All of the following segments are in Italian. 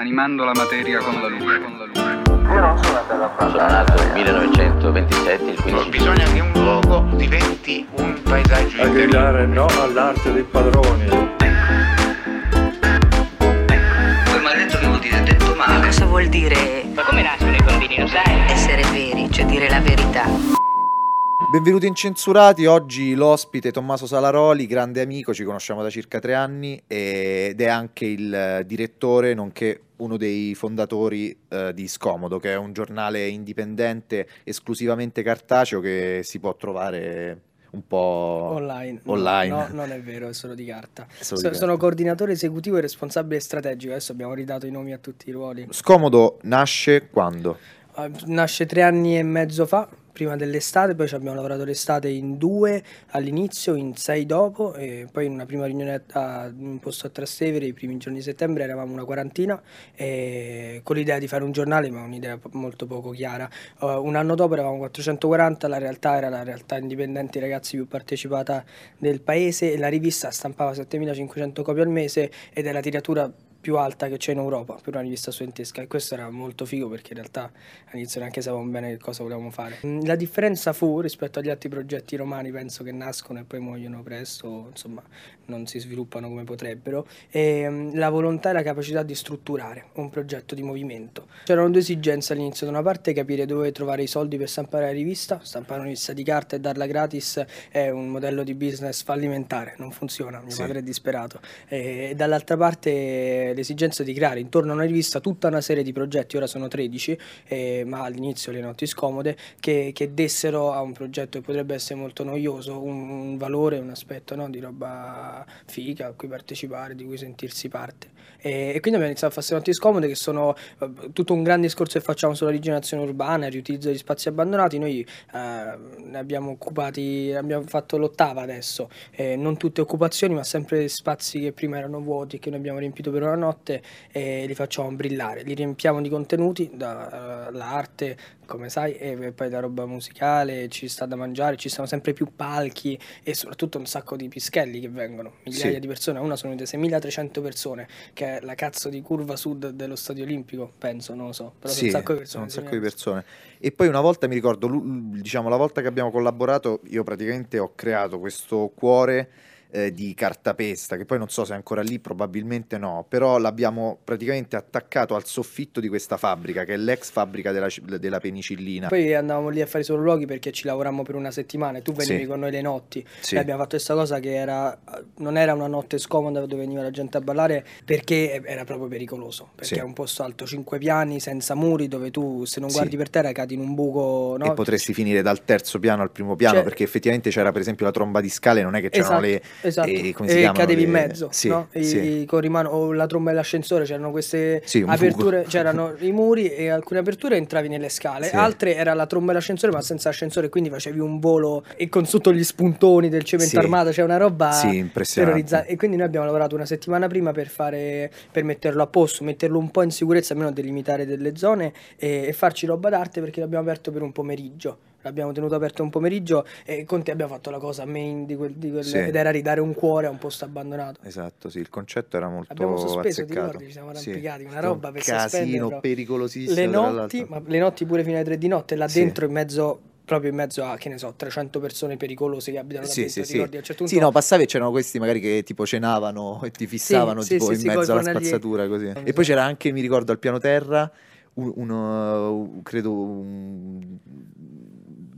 animando la materia con la luce. Con la luce. Io non sono andato a Sono parlare. nato nel 1927, il 15 Bisogna che un luogo diventi un paesaggio a gridare no all'arte dei padroni. Quel maledetto che vuol dire detto male. Cosa vuol dire Ma come nascono i bambini, lo sai? essere veri, cioè dire la verità? Benvenuti incensurati, oggi l'ospite Tommaso Salaroli, grande amico, ci conosciamo da circa tre anni ed è anche il direttore nonché uno dei fondatori eh, di Scomodo, che è un giornale indipendente esclusivamente cartaceo che si può trovare un po' Online. No, online. No, non è vero, è solo di carta. Solo di So- carta. Sono coordinatore esecutivo e responsabile strategico. Adesso abbiamo ridato i nomi a tutti i ruoli. Scomodo nasce quando? Ah, Nasce tre anni e mezzo fa, prima dell'estate, poi ci abbiamo lavorato l'estate in due all'inizio, in sei dopo, e poi in una prima riunione a, in un posto a Trastevere, i primi giorni di settembre eravamo una quarantina, e con l'idea di fare un giornale, ma un'idea molto poco chiara. Uh, un anno dopo eravamo 440, la realtà era la realtà indipendente dei ragazzi più partecipata del paese e la rivista stampava 7500 copie al mese ed è la tiratura più alta che c'è in Europa per una rivista studentesca e questo era molto figo perché in realtà all'inizio neanche sapevamo bene che cosa volevamo fare. Mm, La differenza fu rispetto agli altri progetti romani, penso che nascono e poi muoiono presto, insomma non si sviluppano come potrebbero, e, mm, la volontà e la capacità di strutturare un progetto di movimento. C'erano due esigenze all'inizio, da una parte capire dove trovare i soldi per stampare la rivista, stampare una rivista di carta e darla gratis è un modello di business fallimentare, non funziona, mio Sì. padre è disperato. E dall'altra parte l'esigenza di creare intorno a una rivista tutta una serie di progetti, ora sono 13, eh, ma all'inizio le notti scomode, che, che dessero a un progetto che potrebbe essere molto noioso un, un valore, un aspetto no, di roba figa a cui partecipare, di cui sentirsi parte. E, e quindi abbiamo iniziato a fare queste notti scomode che sono eh, tutto un grande discorso che facciamo sulla rigenerazione urbana, il riutilizzo degli spazi abbandonati. Noi eh, ne abbiamo occupati, abbiamo fatto l'ottava adesso, eh, non tutte occupazioni, ma sempre spazi che prima erano vuoti che noi abbiamo riempito per una notte e li facciamo brillare, li riempiamo di contenuti, dall'arte, come sai, e poi da roba musicale, ci sta da mangiare, ci sono sempre più palchi e soprattutto un sacco di pischelli che vengono, migliaia Sì. di persone, una sono venute 6.300 persone, che è la cazzo di curva sud dello stadio olimpico, penso, non lo so, però Sì, sono un sacco di persone. un sacco di 6.000 persone. E poi una volta mi ricordo, diciamo, la volta che abbiamo collaborato, io praticamente ho creato questo cuore eh, di cartapesta, che poi non so se è ancora lì, probabilmente no, però l'abbiamo praticamente attaccato al soffitto di questa fabbrica, che è l'ex fabbrica della, della penicillina. Poi andavamo lì a fare i sopralluoghi perché ci lavorammo per una settimana e tu venivi Sì. con noi le notti Sì. e abbiamo fatto questa cosa che era non era una notte scomoda dove veniva la gente a ballare perché era proprio pericoloso perché Sì. è un posto alto 5 piani senza muri dove tu se non guardi per terra cadi in un buco no? E potresti finire dal terzo piano al primo piano, Cioè- perché effettivamente c'era per esempio la tromba di scale, non è che c'erano Esatto, le... esatto. eh, come si e cadevi in Le- mezzo Sì, no? I- sì. i corrimano o la tromba dell'ascensore c'erano queste Sì, aperture buco. c'erano i muri e alcune aperture entravi nelle scale altre era la tromba dell'ascensore ma senza ascensore quindi facevi un volo e con sotto gli spuntoni del cemento armato c'è una roba terrorizzante e quindi noi abbiamo lavorato una settimana prima per fare per metterlo a posto metterlo un po' in sicurezza almeno delimitare delle zone e, e farci roba d'arte perché l'abbiamo aperto per un pomeriggio l'abbiamo tenuto aperto un pomeriggio e con te abbiamo fatto la cosa main di quel, di quel- Sì. ed era ridare un cuore a un posto abbandonato Esatto, sì, il concetto era molto Abbiamo sospeso, ti azzeccato. ricordi? Ci siamo Sì. arrampicati, una Stato roba un per casino pericolosissimo. le notti, ma le notti pure fino alle 3 di notte, là Sì. dentro in mezzo, proprio in mezzo a, che ne so, 300 persone pericolose che abitano là Sì, dentro, sì, ti sì. ricordi? Un certo Sì, no, passavi e c'erano questi magari che tipo cenavano e ti fissavano sì, tipo sì, in sì, mezzo alla spazzatura così. E poi c'era anche, mi ricordo, al piano terra un- uno, credo, un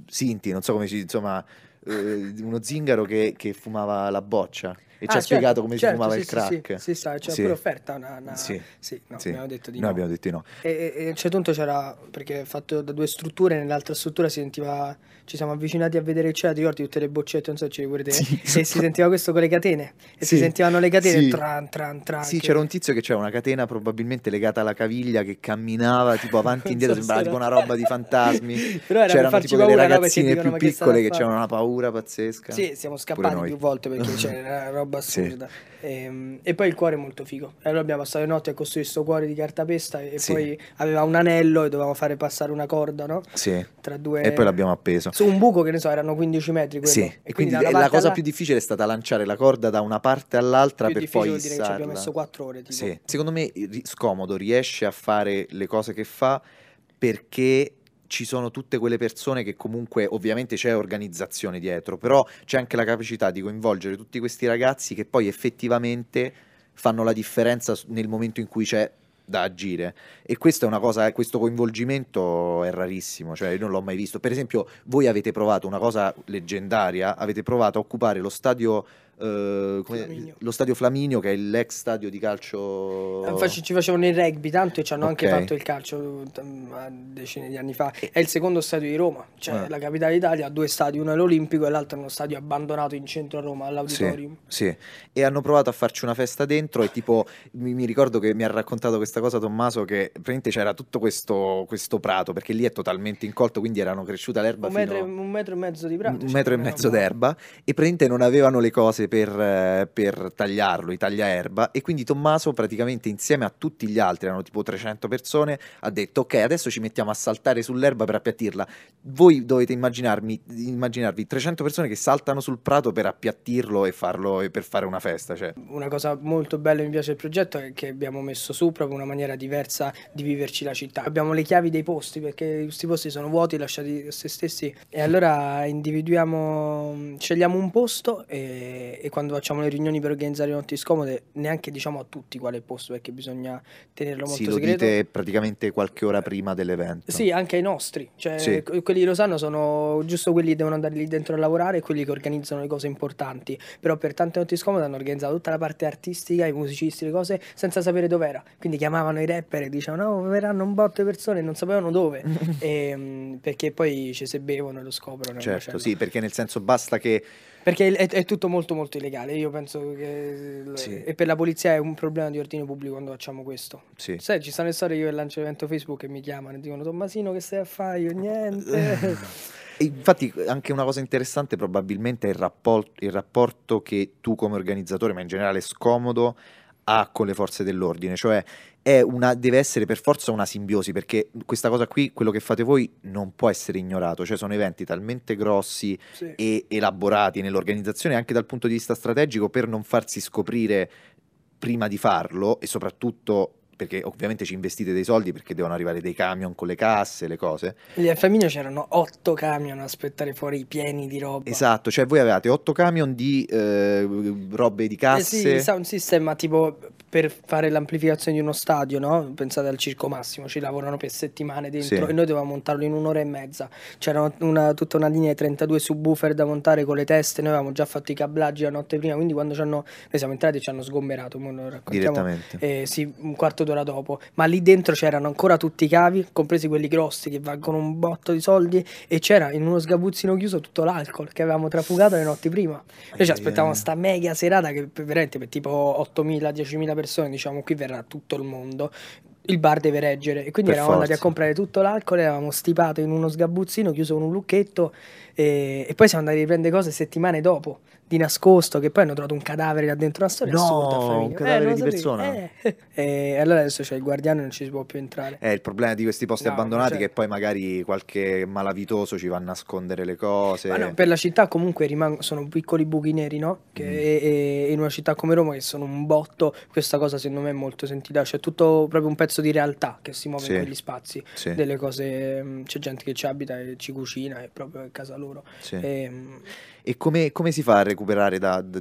Sinti, non so come si, insomma, eh, uno zingaro che, che fumava la boccia e ci Ah, ha spiegato certo, come certo, si fumava sì, il sì, crack. Sì, sì, sa, c'è Sì. pure offerta una, una- Sì. sì, no, Sì. abbiamo detto di Noi no. abbiamo detto di no. E, e- a un certo punto c'era, perché fatto da due strutture, nell'altra struttura si sentiva, ci siamo avvicinati a vedere che c'era, ti ricordi tutte le boccette, non so se ci te, Sì, e si sentiva questo con le catene, e si Sì, sentivano le catene, sì. tran, tran, tran. Sì, che- c'era un tizio che c'era una catena probabilmente legata alla caviglia che camminava tipo avanti e indietro, so sembrava se tipo una roba di fantasmi. Però era C'erano tipo delle paura, ragazzine più "Ma che piccole che fare?" c'erano una paura pazzesca. Sì, siamo scappati noi. più volte perché c'era una roba roba Sì. assurda. Ehm, E, poi il cuore è molto figo. E allora abbiamo passato le notti a costruire questo cuore di cartapesta e Sì. poi aveva un anello e dovevamo fare passare una corda, no? Sì. Tra due... E poi l'abbiamo appeso. Su un buco che ne so, erano 15 metri quello. Sì, e quindi una la cosa alla- più difficile è stata lanciare la corda da una parte all'altra più per poi che ci abbiamo issarla. messo 4 ore tipo. Sì. Secondo me scomodo, riesce a fare le cose che fa perché ci sono tutte quelle persone che comunque ovviamente c'è organizzazione dietro, però c'è anche la capacità di coinvolgere tutti questi ragazzi che poi effettivamente fanno la differenza nel momento in cui c'è da agire e questa è una cosa, questo coinvolgimento è rarissimo, cioè io non l'ho mai visto. Per esempio, voi avete provato una cosa leggendaria, avete provato a occupare lo stadio eh, come- lo stadio Flaminio che è l'ex stadio di calcio Eh, Ci facevano il rugby tanto e ci hanno anche Ok. fatto il calcio mm, decine di anni fa. È il secondo stadio di Roma, cioè Eh. la capitale d'Italia ha due stadi, uno è l'Olimpico e l'altro è uno stadio abbandonato in centro a Roma, Sì, all'auditorium. sì. E hanno provato a farci una festa dentro e tipo mi, mi ricordo che mi ha raccontato questa cosa Tommaso che praticamente c'era tutto questo, questo prato perché lì è totalmente incolto quindi erano cresciuta l'erba Un metro, e- fino un metro e mezzo di prato. un cioè, metro e mezzo d'erba e praticamente non avevano le cose per, eh, per tagliarlo, i tagliaerba e quindi Tommaso praticamente insieme a tutti gli altri, erano tipo 300 persone, ha detto ok adesso ci mettiamo a saltare sull'erba per appiattirla. Voi dovete immaginarvi 300 persone che saltano sul prato per appiattirlo e farlo e per fare una festa. Cioè. Una cosa molto bella mi piace del progetto è che abbiamo messo su proprio una maniera diversa di viverci la città. Abbiamo le chiavi dei posti perché questi posti sono vuoti, lasciati a se stessi e allora individuiamo, scegliamo un posto e, e quando facciamo le riunioni per organizzare le notti scomode neanche diciamo a tutti qual è il posto perché bisogna tenerlo molto Sì, lo segreto. dite praticamente qualche ora prima dell'evento. Sì, anche ai nostri, cioè Sì. que- quelli di Rosanno sono giusto quelli che devono andare lì dentro a lavorare e quelli che organizzano le cose importanti, però per tante notti scomode hanno organizzato tutta la parte artistica, i musicisti, le cose, senza sapere dov'era, quindi chiamavano i rapper e dicevano no, verranno un botto di persone e non sapevano dove, E, mm, perché poi ci se bevono e lo scoprono. Certo, macello. sì, perché nel senso basta che Perché è, è tutto molto molto illegale, io penso che... Sì. E per la polizia è un problema di ordine pubblico quando facciamo questo. sì. Sai, ci stanno le storie io lancio l'evento Facebook e mi chiamano e dicono Tommasino che stai a fare? Io niente. Infatti anche una cosa interessante probabilmente è il rapporto, il rapporto che tu come organizzatore, ma in generale scomodo, ha con le forze dell'ordine, cioè è una, deve essere per forza una simbiosi, perché questa cosa qui, quello che fate voi, non può essere ignorato, cioè sono eventi talmente grossi Sì. e elaborati nell'organizzazione anche dal punto di vista strategico per non farsi scoprire prima di farlo e soprattutto perché ovviamente ci investite dei soldi perché devono arrivare dei camion con le casse, le cose. Lì a Flaminio c'erano otto camion a aspettare fuori pieni di roba. Esatto, cioè voi avevate otto camion di eh, robe di Eh casse. sì, sound system, ma tipo per fare l'amplificazione di uno stadio, no? Pensate al Circo Massimo, ci lavorano per settimane dentro Sì. e noi dovevamo montarlo in un'ora e mezza. C'era una- tutta una linea di 32 subwoofer da montare con le teste, noi avevamo già fatto i cablaggi la notte prima, quindi quando ci hanno, noi siamo entrati e ci hanno sgomberato, lo raccontiamo. Direttamente. Eh, sì, un quarto d'ora dopo, ma lì dentro c'erano ancora tutti i cavi, compresi quelli grossi che valgono un botto di soldi e c'era in uno sgabuzzino chiuso tutto l'alcol che avevamo trafugato le notti prima. Noi ci aspettavamo sta mega serata che veramente per tipo 8.000, 10.000 persone, diciamo qui verrà tutto il mondo. Il bar deve reggere e quindi Per eravamo andati a forza. comprare tutto l'alcol, eravamo stipato in uno sgabuzzino chiuso con un lucchetto e, e poi siamo andati a riprendere cose settimane dopo, di nascosto, che poi hanno trovato un cadavere là dentro una storia No, assurda. un cadavere lo di persona? Eh. E allora adesso c'è il guardiano e non ci si può più entrare. È il problema di questi posti No, abbandonati cioè- che poi magari qualche malavitoso ci va a nascondere le cose. No, per la città comunque rimangono, sono piccoli buchi neri, no? Che Mm. e- e in una città come Roma che sono un botto, questa cosa secondo me è molto sentita, c'è tutto proprio un pezzo di realtà che si muove Sì. in quegli spazi, Sì, delle cose, mm, c'è gente che ci abita e ci cucina, è proprio a casa loro. sì. E, mm, E come, come si fa a recuperare da, da-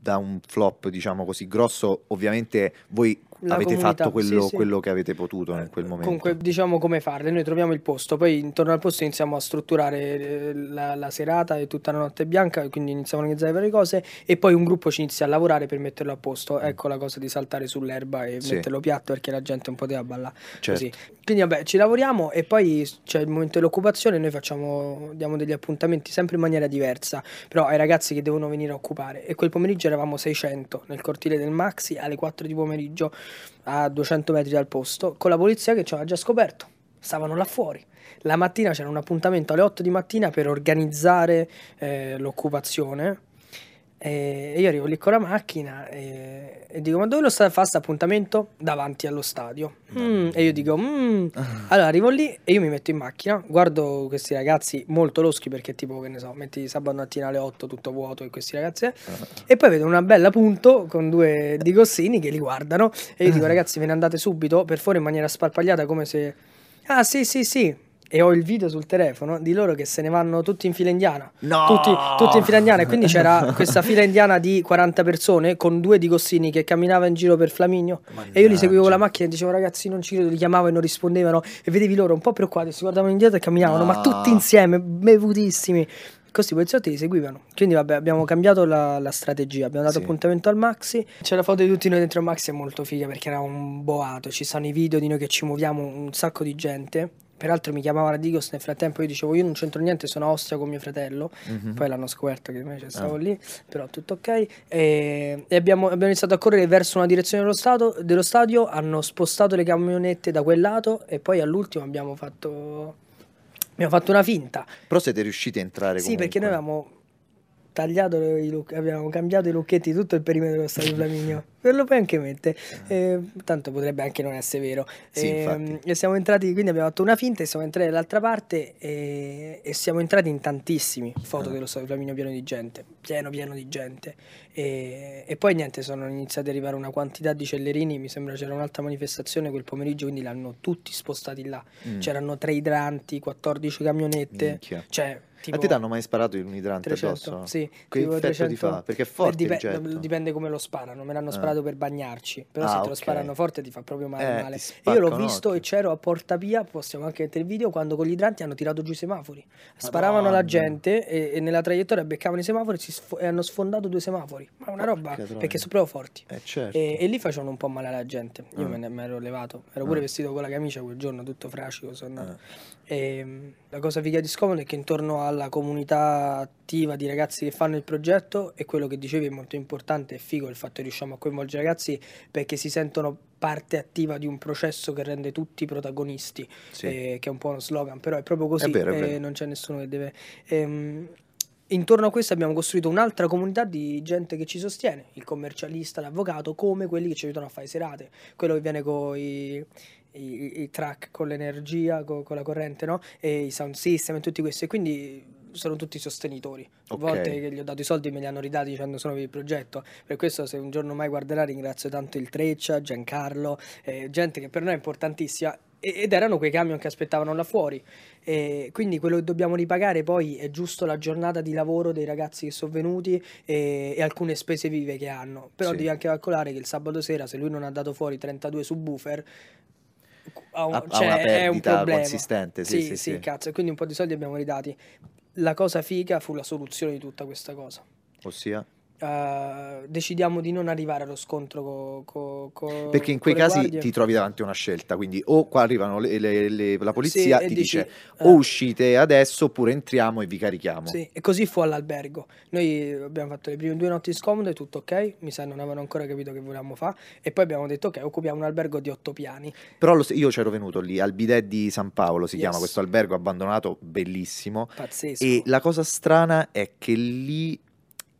da un flop, diciamo così, grosso? Ovviamente voi avete comunità, fatto quello, sì, sì. quello che avete potuto in quel momento. Comunque diciamo come farle, noi troviamo il posto, poi intorno al posto iniziamo a strutturare eh, la, la serata e tutta la notte bianca, quindi iniziamo a organizzare varie cose e poi un gruppo ci inizia a lavorare per metterlo a posto. Ecco la cosa di saltare sull'erba e Mm. Sì. metterlo piatto perché la gente un po' poteva ballare Certo. così. Quindi vabbè, ci lavoriamo e poi c'è il momento dell'occupazione, noi facciamo, diamo degli appuntamenti sempre in maniera diversa, però ai ragazzi che devono venire a occupare. E quel pomeriggio eravamo 600 nel cortile del Maxi alle 4 di pomeriggio a 200 metri dal posto, con la polizia che ci aveva già scoperto. Stavano là fuori. La mattina c'era un appuntamento alle 8 di mattina per organizzare eh, l'occupazione. E io arrivo lì con la macchina e, e dico: Ma dove lo state a fare questo appuntamento? Davanti allo stadio. Mm, E io dico: "Mm". Allora arrivo lì e io mi metto in macchina, guardo questi ragazzi molto loschi perché, tipo, che ne so, metti sabato mattina alle 8 tutto vuoto e questi ragazzi. eh. E poi vedo una bella punto con due di Gossini che li guardano e io dico: Ragazzi, ve ne andate subito per fuori in maniera sparpagliata, come se. Ah, sì, sì, sì. E ho il video sul telefono di loro che se ne vanno tutti in fila indiana. No! Tutti, tutti in fila indiana. E quindi c'era questa fila indiana di 40 persone con due di Gossini che camminava in giro per Flaminio. E io li seguivo con la macchina e dicevo, ragazzi, non ci credo. Li chiamavo e non rispondevano. E vedevi loro un po' preoccupati, si guardavano indietro e camminavano, ma No. tutti insieme, bevutissimi. Questi poliziotti li seguivano. Quindi, vabbè, abbiamo cambiato la, la strategia. Abbiamo dato Sì. appuntamento al Maxi. C'è la foto di tutti noi dentro il Maxi, è molto figa perché era un boato. Ci stanno i video di noi che ci muoviamo, un sacco di gente. Peraltro mi chiamava la Digos nel frattempo, io dicevo io non c'entro niente, sono a Ostia con mio fratello. Mhm. Poi l'hanno scoperto che invece stavo Ah. lì, però tutto ok. E, e abbiamo, abbiamo iniziato a correre verso una direzione dello, stato, dello stadio, hanno spostato le camionette da quel lato e poi all'ultimo abbiamo fatto, abbiamo fatto una finta. Però siete riusciti a entrare Sì, perché noi comunque. avevamo tagliato i look- abbiamo cambiato i lucchetti tutto il perimetro dello stadio Flaminio. Per lo puoi anche mettere. Eh, tanto potrebbe anche non essere vero. Sì, infatti. e siamo entrati, quindi abbiamo fatto una finta e siamo entrati dall'altra parte e, e siamo entrati in tantissimi foto Ah. dello stadio Flaminio pieno di gente, pieno pieno di gente. E, e poi niente, sono iniziati ad arrivare una quantità di cellerini, mi sembra c'era un'altra manifestazione quel pomeriggio, quindi l'hanno tutti spostati là. Mm. C'erano tre idranti, 14 camionette. Minchia. Cioè, tipo A te ti hanno mai sparato un idrante 300, addosso? sì, Che effetto 300 ti fa? Perché è forte Beh, il dipe- getto. dipende come lo sparano. Me l'hanno Ah. sparato per bagnarci. Però Ah, se te lo ok. sparano forte ti fa proprio male. Eh, male. Io l'ho visto occhio. e c'ero a Porta Pia. Possiamo anche mettere il video quando con gli idranti hanno tirato giù i semafori. Sparavano Madonna. la gente e, e nella traiettoria beccavano i semafori sfo- e hanno sfondato due semafori. Ma una roba perché sono proprio forti. Eh, certo. E, e lì facevano un po' male alla gente. Io Ah. me ne me ero levato. Ero pure Ah. vestito con la camicia quel giorno, tutto frascico. Sono andato. Ah. E, mh, la cosa figa di Scomodo è che intorno alla comunità attiva di ragazzi che fanno il progetto e quello che dicevi è molto importante, è figo il fatto che riusciamo a coinvolgere i ragazzi perché si sentono parte attiva di un processo che rende tutti protagonisti, Sì. eh, che è un po' uno slogan, però è proprio così, È vero, è eh, vero. non c'è nessuno che deve... ehm, Intorno a questo abbiamo costruito un'altra comunità di gente che ci sostiene, il commercialista, l'avvocato, come quelli che ci aiutano a fare serate, quello che viene con i, i, i track, con l'energia, co- con, la corrente, no? E i sound system e tutti questi, e quindi sono tutti sostenitori. A Ok. volte che gli ho dato i soldi me li hanno ridati dicendo sono per il progetto, per questo se un giorno mai guarderà ringrazio tanto il Treccia, Giancarlo, eh, gente che per noi è importantissima ed erano quei camion che aspettavano là fuori. E quindi quello che dobbiamo ripagare poi è giusto la giornata di lavoro dei ragazzi che sono venuti e, e alcune spese vive che hanno. Però Sì. devi anche calcolare che il sabato sera, se lui non ha dato fuori 32 subwoofer, ha, un- Ha- cioè, è un problema. consistente, sì, sì, sì. cazzo. E quindi un po' di soldi abbiamo ridati. La cosa figa fu la soluzione di tutta questa cosa. Ossia? Eh, decidiamo di non arrivare allo scontro co- co- co- Perché in quei casi guardie. ti trovi davanti a una scelta, quindi o qua arrivano le- le- le- la polizia Sì, ti dici, dice eh. o uscite adesso oppure entriamo e vi carichiamo. Sì, e così fu all'albergo. Noi abbiamo fatto le prime due notti scomode, tutto ok. Mi sa, non avevano ancora capito che volevamo fare. E poi abbiamo detto, ok, occupiamo un albergo di otto piani. Però lo- io c'ero venuto lì al bidet di San Paolo, si Yes. chiama questo albergo abbandonato, bellissimo. Pazzesco. E la cosa strana è che lì,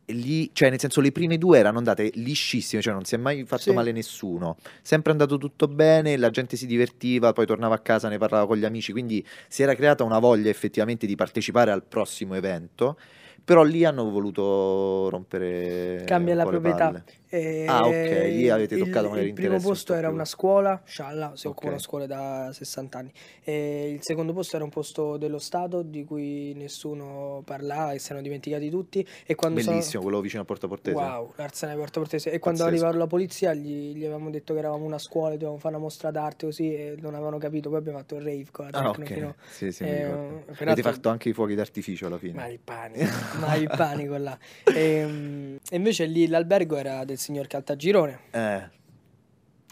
lì, cioè nel senso le prime due erano andate liscissime, cioè non si è mai fatto Sì. male nessuno, sempre andato tutto bene, la gente si divertiva, poi tornava a casa, ne parlava con gli amici, quindi si era creata una voglia effettivamente di partecipare al prossimo evento, però lì hanno voluto rompere Cambia la proprietà. palle. E Ah, ok, lì avete il- toccato magari Il primo posto po' era più. una scuola, Scialla, si Ok. occupano scuole da 60 anni. E il secondo posto era un posto dello Stato di cui nessuno parlava e si erano dimenticati tutti. E quando sono- Bellissimo, quello vicino a Porta Portese. Wow, l'arsenale di Porta Portese. E quando Pazzesco. arrivarono la polizia gli, gli avevamo detto che eravamo una scuola e dovevamo fare una mostra d'arte così e non avevano capito. Poi abbiamo fatto il rave con la Ah, techno ok. fino- Sì, sì, Eh, ricordo. peraltro- Avete fatto anche i fuochi d'artificio alla fine. Ma il panico, ma il panico là. E, e invece lì l'albergo era del signor Caltagirone. Eh,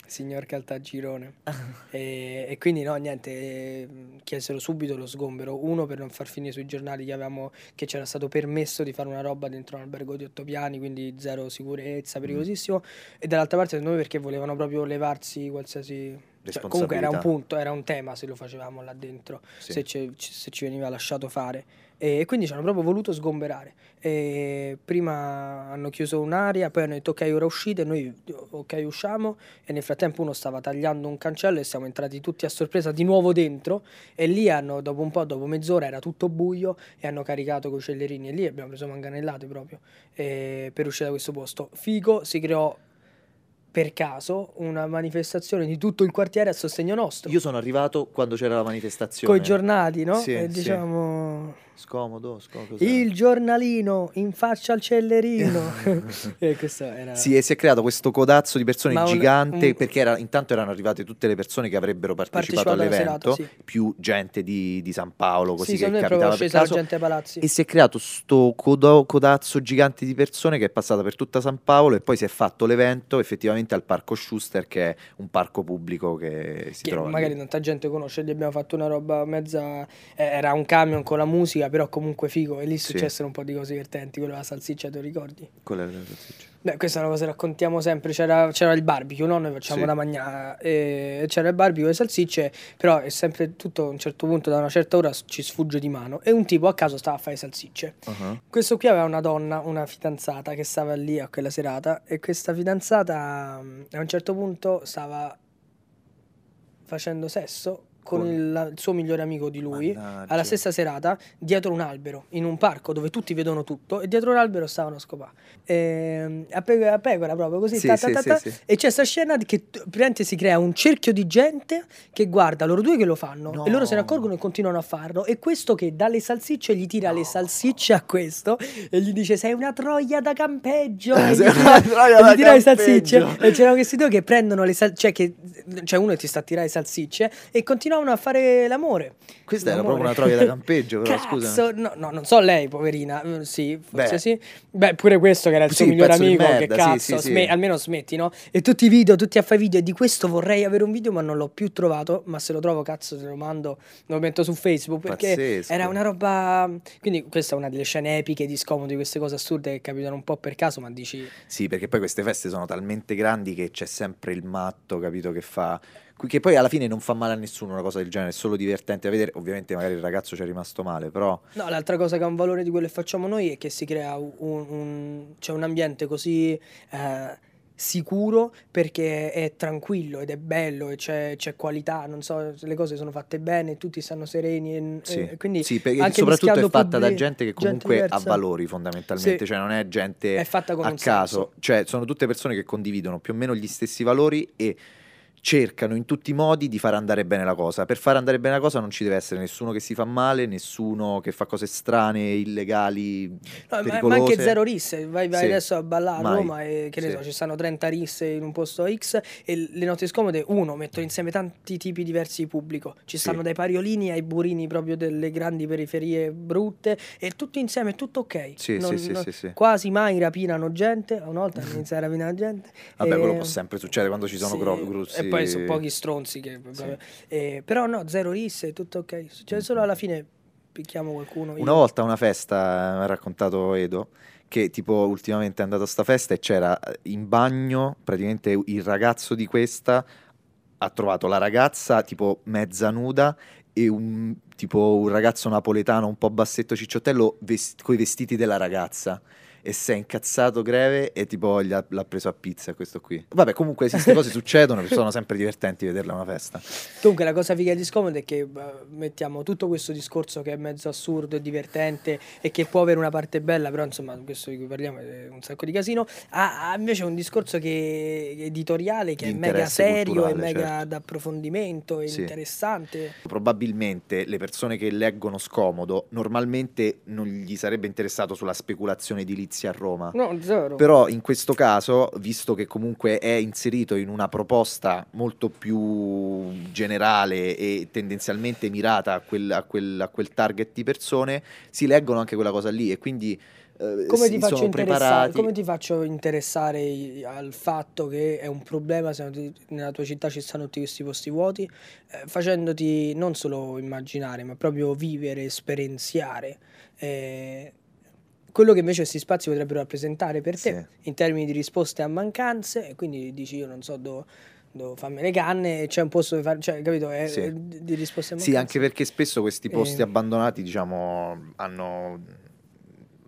Signor Caltagirone. e, e quindi no, niente, eh, chiesero subito lo sgombero. Uno per non far finire sui giornali che, avevamo, che c'era stato permesso di fare una roba dentro un albergo di otto piani, quindi zero sicurezza, pericolosissimo. E dall'altra parte secondo me perché volevano proprio levarsi qualsiasi Cioè, comunque era un responsabilità. punto, era un tema se lo facevamo là dentro, Sì. se, ci- ci- se ci veniva lasciato fare. E quindi ci hanno proprio voluto sgomberare. E prima hanno chiuso un'area, poi hanno detto ok ora uscite, noi ok usciamo e nel frattempo uno stava tagliando un cancello e siamo entrati tutti a sorpresa di nuovo dentro e lì hanno, dopo un po', dopo mezz'ora era tutto buio e hanno caricato con i cellerini e lì abbiamo preso manganellate proprio eh, per uscire da questo posto. Figo si creò per caso una manifestazione di tutto il quartiere a sostegno nostro. Io sono arrivato quando c'era la manifestazione. Con i giornati, no? Sì, e sì. Scomodo, scomodo. il giornalino in faccia al cellerino. e questo era Sì, e si è creato questo codazzo di persone Ma gigante un- perché era- intanto erano arrivate tutte le persone che avrebbero partecipato Partecipato all'evento, serata, sì. più gente di, di San Paolo, così Sì, che capitava per caso. gente palazzi. E si è creato sto codo- codazzo gigante di persone che è passata per tutta San Paolo e poi si è fatto l'evento effettivamente al Parco Schuster che è un parco pubblico che si che trova magari lì. tanta gente conosce, gli abbiamo fatto una roba mezza. eh, era un camion con la musica, però comunque figo. E lì Sì. successero un po' di cose divertenti. Quello della salsiccia, te lo ricordi? Qual è la salsiccia? Beh, questa è una cosa che raccontiamo sempre. C'era, c'era il barbecue, no? Noi facciamo Sì. da mangiare. E c'era il barbecue con le salsicce, però è sempre tutto a un certo punto, da una certa ora ci sfugge di mano. E un tipo a caso stava a fare salsicce. Uh-huh. Questo qui aveva una donna, una fidanzata che stava lì a quella serata e questa fidanzata mm, a un certo punto stava facendo sesso con Con- il, il suo migliore amico di lui Mannaggia. alla stessa serata dietro un albero in un parco dove tutti vedono tutto e dietro l'albero stavano a scopare Ehm, a, pe- a pecora proprio così Sì, ta, ta, ta, sì, sì. e c'è questa scena che praticamente si crea un cerchio di gente che guarda loro due che lo fanno No. e loro se ne accorgono e continuano a farlo e questo che dalle salsicce gli tira le salsicce a questo e gli dice sei una troia da campeggio e gli Sei tira, una troia e da gli tira le salsicce campeggio. e c'erano questi due che prendono le salsicce cioè che cioè uno ti sta a tirare le salsicce e continuavano a fare l'amore Questa era L'amore. proprio una troia da campeggio, però scusa. No, no, non so lei, poverina. eh, Sì, forse Beh. sì. Beh, pure questo che era il suo migliore amico. merda, che cazzo, sì, sì. sme- almeno smetti, no? E tutti i video, tutti a fare video. E di questo vorrei avere un video, ma non l'ho più trovato. Ma se lo trovo, cazzo, te lo mando, lo metto su Facebook. Perché Pazzesco. era una roba. Quindi, questa è una delle scene epiche di scomodo di queste cose assurde che capitano un po' per caso. Ma dici, Sì, perché poi queste feste sono talmente grandi che c'è sempre il matto, capito, che fa... Che poi alla fine non fa male a nessuno una cosa del genere, è solo divertente da vedere. Ovviamente magari il ragazzo ci è rimasto male, però... No, l'altra cosa che ha un valore di quello che facciamo noi è che si crea un, un- c'è un ambiente così eh, sicuro perché è tranquillo ed è bello e c'è, c'è qualità, non so, le cose sono fatte bene, tutti stanno sereni e, Sì, e quindi sì, perché soprattutto è fatta da pubblic- gente che comunque ha diversa. valori fondamentalmente, Sì. cioè non è gente È fatta con a un caso, senso. cioè sono tutte persone che condividono più o meno gli stessi valori e cercano in tutti i modi di far andare bene la cosa. Per far andare bene la cosa non ci deve essere nessuno che si fa male, nessuno che fa cose strane, illegali, No, ma- ma, anche zero risse, vai, vai Sì. adesso a ballare a. Roma e che ne Sì. so, ci stanno 30 risse in un posto X e le notti scomode, uno, mettono insieme tanti tipi diversi di pubblico, ci Sì. stanno dai pariolini ai burini proprio delle grandi periferie brutte e tutto insieme, è tutto ok. Sì, Non- sì, sì, non- sì, sì. Quasi mai rapinano gente, una volta hanno iniziato a rapinare gente. Vabbè, quello e- può sempre succedere quando ci sono sì. E poi sono pochi stronzi che... eh, però no, zero risse, tutto ok. Succede solo alla fine picchiamo qualcuno. io- Una volta a una festa, mi ha raccontato Edo, che tipo ultimamente è andato a sta festa e c'era in bagno praticamente il ragazzo di questa ha trovato la ragazza tipo mezza nuda e un tipo un ragazzo napoletano un po' bassetto cicciottello con i vestiti della ragazza e si è incazzato greve e tipo gli ha- l'ha preso a pizza questo qui. Vabbè, comunque queste cose succedono, sono sempre divertenti vederle a una festa. Comunque la cosa figa di scomodo è che eh, mettiamo tutto questo discorso che è mezzo assurdo e divertente e che può avere una parte bella, però insomma questo di cui parliamo è un sacco di casino, ha, invece un discorso che editoriale, che Di è mega serio e mega certo. d'approfondimento e Sì. interessante. Probabilmente le persone che leggono Scomodo normalmente non gli sarebbe interessato sulla speculazione edilizia a Roma. No, zero. Però in questo caso, visto che comunque è inserito in una proposta molto più generale e tendenzialmente mirata a quel, a quel- a quel target di persone, si leggono anche quella cosa lì e quindi eh, come ti, come ti faccio interessare al fatto che è un problema se nella tua città ci stanno tutti questi posti vuoti, eh, facendoti non solo immaginare, ma proprio vivere, esperienziare eh, quello che invece questi spazi potrebbero rappresentare per te Sì. in termini di risposte a mancanze e quindi dici io non so dove do- fammi le canne e c'è un posto dove fare, cioè, capito? È, Sì. di risposte Sì, mancanze. anche perché spesso questi posti Eh. abbandonati, diciamo, hanno...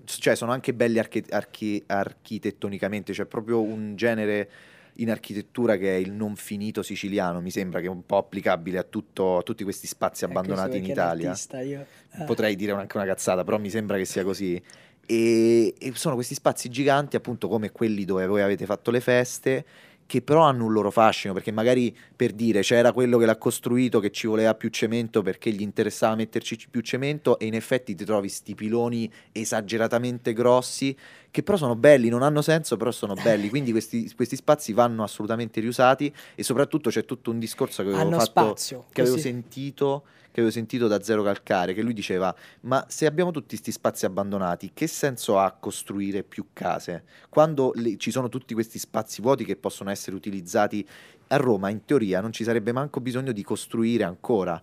Cioè, sono anche belli archi- archi- architettonicamente, c'è proprio un genere in architettura che è il non finito siciliano, mi sembra che è un po' applicabile a, tutto- a tutti questi spazi Eh, abbandonati in Italia. artista, io. Ah. Potrei dire anche una cazzata, però mi sembra che sia così. E, e sono questi spazi giganti, appunto, come quelli dove voi avete fatto le feste, che però hanno un loro fascino, perché magari per dire c'era quello che l'ha costruito che ci voleva più cemento perché gli interessava metterci più cemento, e in effetti ti trovi sti piloni esageratamente grossi, che però sono belli, non hanno senso, però sono belli. Quindi questi, questi spazi vanno assolutamente riusati, e soprattutto c'è tutto un discorso che avevo fatto spazio. che avevo sentito avevo sentito da Zero Calcare che lui diceva ma se abbiamo tutti questi spazi abbandonati che senso ha costruire più case? Quando le- ci sono tutti questi spazi vuoti che possono essere utilizzati a Roma in teoria non ci sarebbe manco bisogno di costruire ancora.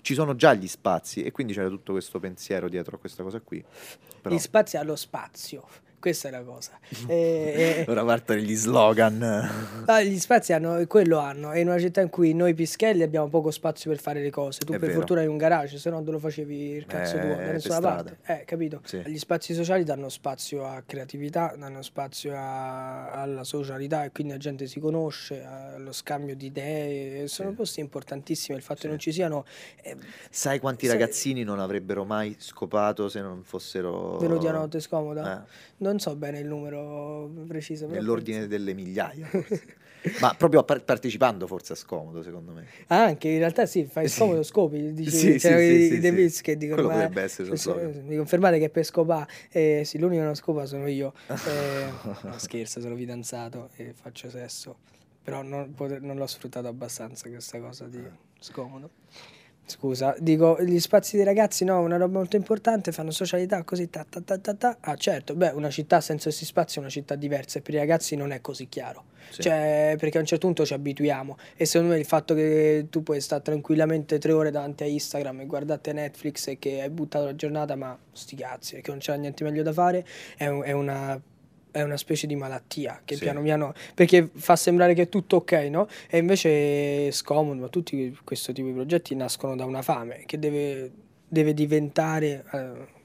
Ci sono già gli spazi. E quindi c'era tutto questo pensiero dietro a questa cosa qui. Però- Gli spazi allo spazio, questa è la cosa. E- e- ora partono gli slogan Ah, gli spazi hanno, quello hanno, è in una città in cui noi pischelli abbiamo poco spazio per fare le cose. Tu È per vero. fortuna hai un garage, se no te lo facevi il cazzo Eh, tuo da nessuna parte. Eh, capito? Sì. Gli spazi sociali danno spazio a creatività, danno spazio a- alla socialità e quindi la gente si conosce, allo scambio di idee. Sono Sì. posti importantissimi. Il fatto Sì. che non ci siano eh, sai quanti Sai- ragazzini non avrebbero mai scopato se non fossero venuti a notte scomoda. Eh. Non so bene il numero preciso. nell'ordine penso- delle migliaia forse. ma proprio par- partecipando forse a scomodo secondo me Ah, anche in realtà sì, fai Sì. scomodo, scopi. Dici, Sì, c'erano sì, i, sì, i sì, The sì. Che dicono: Quello "Ma potrebbe essere slogan." Mi confermate che per scopà? Eh, sì, l'unico che non scopa sono io. Eh, no, scherzo, sono fidanzato e faccio sesso. Però non, pote- non l'ho sfruttato abbastanza questa cosa di scomodo. Scusa, dico, gli spazi dei ragazzi no, una roba molto importante, fanno socialità così ta ta ta ta ta. Ah certo, beh, una città senza questi spazi è una città diversa e per i ragazzi non è così chiaro. Sì. Cioè, perché a un certo punto ci abituiamo e secondo me il fatto che tu puoi stare tranquillamente tre ore davanti a Instagram e guardate Netflix e che hai buttato la giornata, ma sti cazzi, che non c'è niente meglio da fare, è, è una è una specie di malattia che Sì. piano piano perché fa sembrare che è tutto ok, no? E invece è scomodo, ma tutti questo tipo di progetti nascono da una fame che deve, deve diventare eh,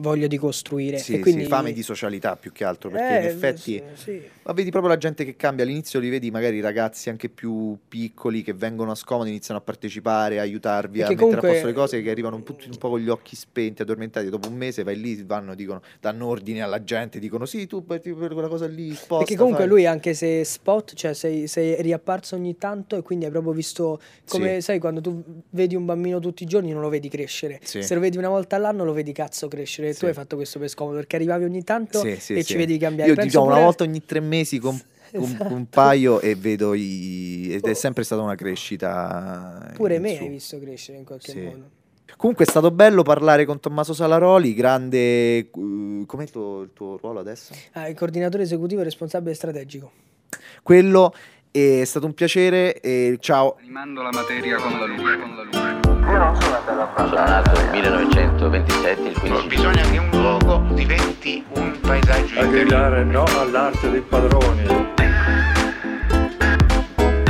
voglia di costruire. sì, e quindi, sì, fame di socialità più che altro perché in Eh, effetti sì, ma vedi proprio la gente che cambia all'inizio li vedi magari ragazzi anche più piccoli che vengono a scomodo iniziano a partecipare a aiutarvi a Perché mettere a posto le cose che arrivano un po', un po' con gli occhi spenti addormentati dopo un mese vai lì vanno dicono danno ordini alla gente dicono sì tu per, per quella cosa lì sposta Perché comunque fai." lui anche se spot, cioè sei, sei riapparso ogni tanto e quindi hai proprio visto come Sì. sai quando tu vedi un bambino tutti i giorni non lo vedi crescere. Sì. Se lo vedi una volta all'anno lo vedi cazzo crescere. E Sì. tu hai fatto questo per scomodo perché arrivavi ogni tanto Sì, sì, e sì. ci vedi cambiare. Io Penso diciamo una volta ogni tre mesi con, Esatto. un paio e vedo i... ed è Oh. sempre stata una crescita. Pure me su. hai visto crescere in qualche Sì. modo. Comunque è stato bello parlare con Tommaso Salaroli, grande... eh, com'è il tuo, il tuo ruolo adesso? Ah, il coordinatore esecutivo responsabile strategico. Quello è stato un piacere e ciao. Animando la materia con la luce, con la luce. Io non sono andato a parlare. Sono nato nel 1927, il 15. Non Bisogna che un luogo diventi un paesaggio A gridare no all'arte dei padroni. Ecco,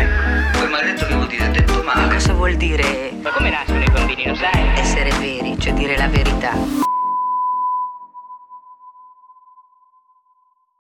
ecco. Come ha detto che vuol dire detto male. Cosa vuol dire? Ma come nascono i bambini, lo sai? Essere veri, cioè dire la verità.